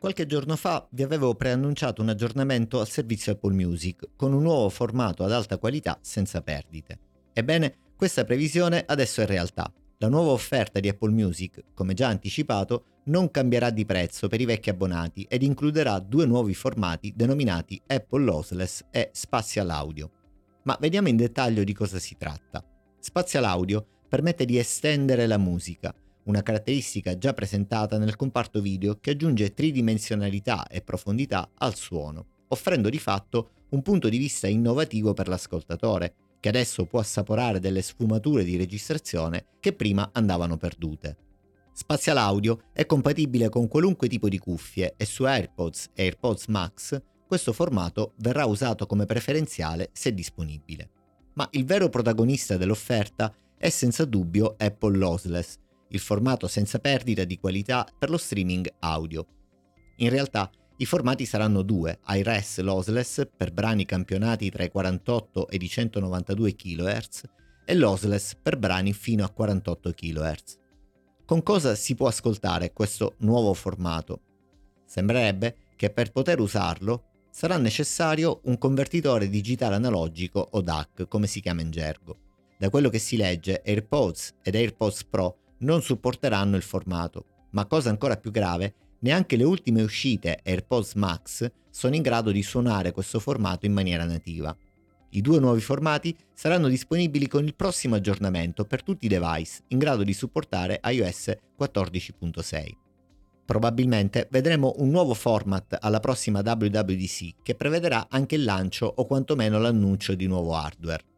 Qualche giorno fa vi avevo preannunciato un aggiornamento al servizio Apple Music con un nuovo formato ad alta qualità senza perdite. Ebbene, questa previsione adesso è realtà. La nuova offerta di Apple Music, come già anticipato, non cambierà di prezzo per i vecchi abbonati ed includerà due nuovi formati denominati Apple Lossless e Spatial Audio. Ma vediamo in dettaglio di cosa si tratta. Spatial Audio permette di estendere la musica, una caratteristica già presentata nel comparto video che aggiunge tridimensionalità e profondità al suono, offrendo di fatto un punto di vista innovativo per l'ascoltatore, che adesso può assaporare delle sfumature di registrazione che prima andavano perdute. Spatial Audio è compatibile con qualunque tipo di cuffie e su AirPods e AirPods Max questo formato verrà usato come preferenziale se disponibile. Ma il vero protagonista dell'offerta è senza dubbio Apple Lossless, il formato senza perdita di qualità per lo streaming audio. In realtà i formati saranno due, iRes lossless per brani campionati tra i 48 e i 192 kHz e lossless per brani fino a 48 kHz. Con cosa si può ascoltare questo nuovo formato? Sembrerebbe che per poter usarlo sarà necessario un convertitore digitale analogico o DAC, come si chiama in gergo. Da quello che si legge, AirPods ed AirPods Pro non supporteranno il formato, ma cosa ancora più grave, neanche le ultime uscite AirPods Max sono in grado di suonare questo formato in maniera nativa. I due nuovi formati saranno disponibili con il prossimo aggiornamento per tutti i device in grado di supportare iOS 14.6. Probabilmente vedremo un nuovo format alla prossima WWDC che prevederà anche il lancio o quantomeno l'annuncio di nuovo hardware.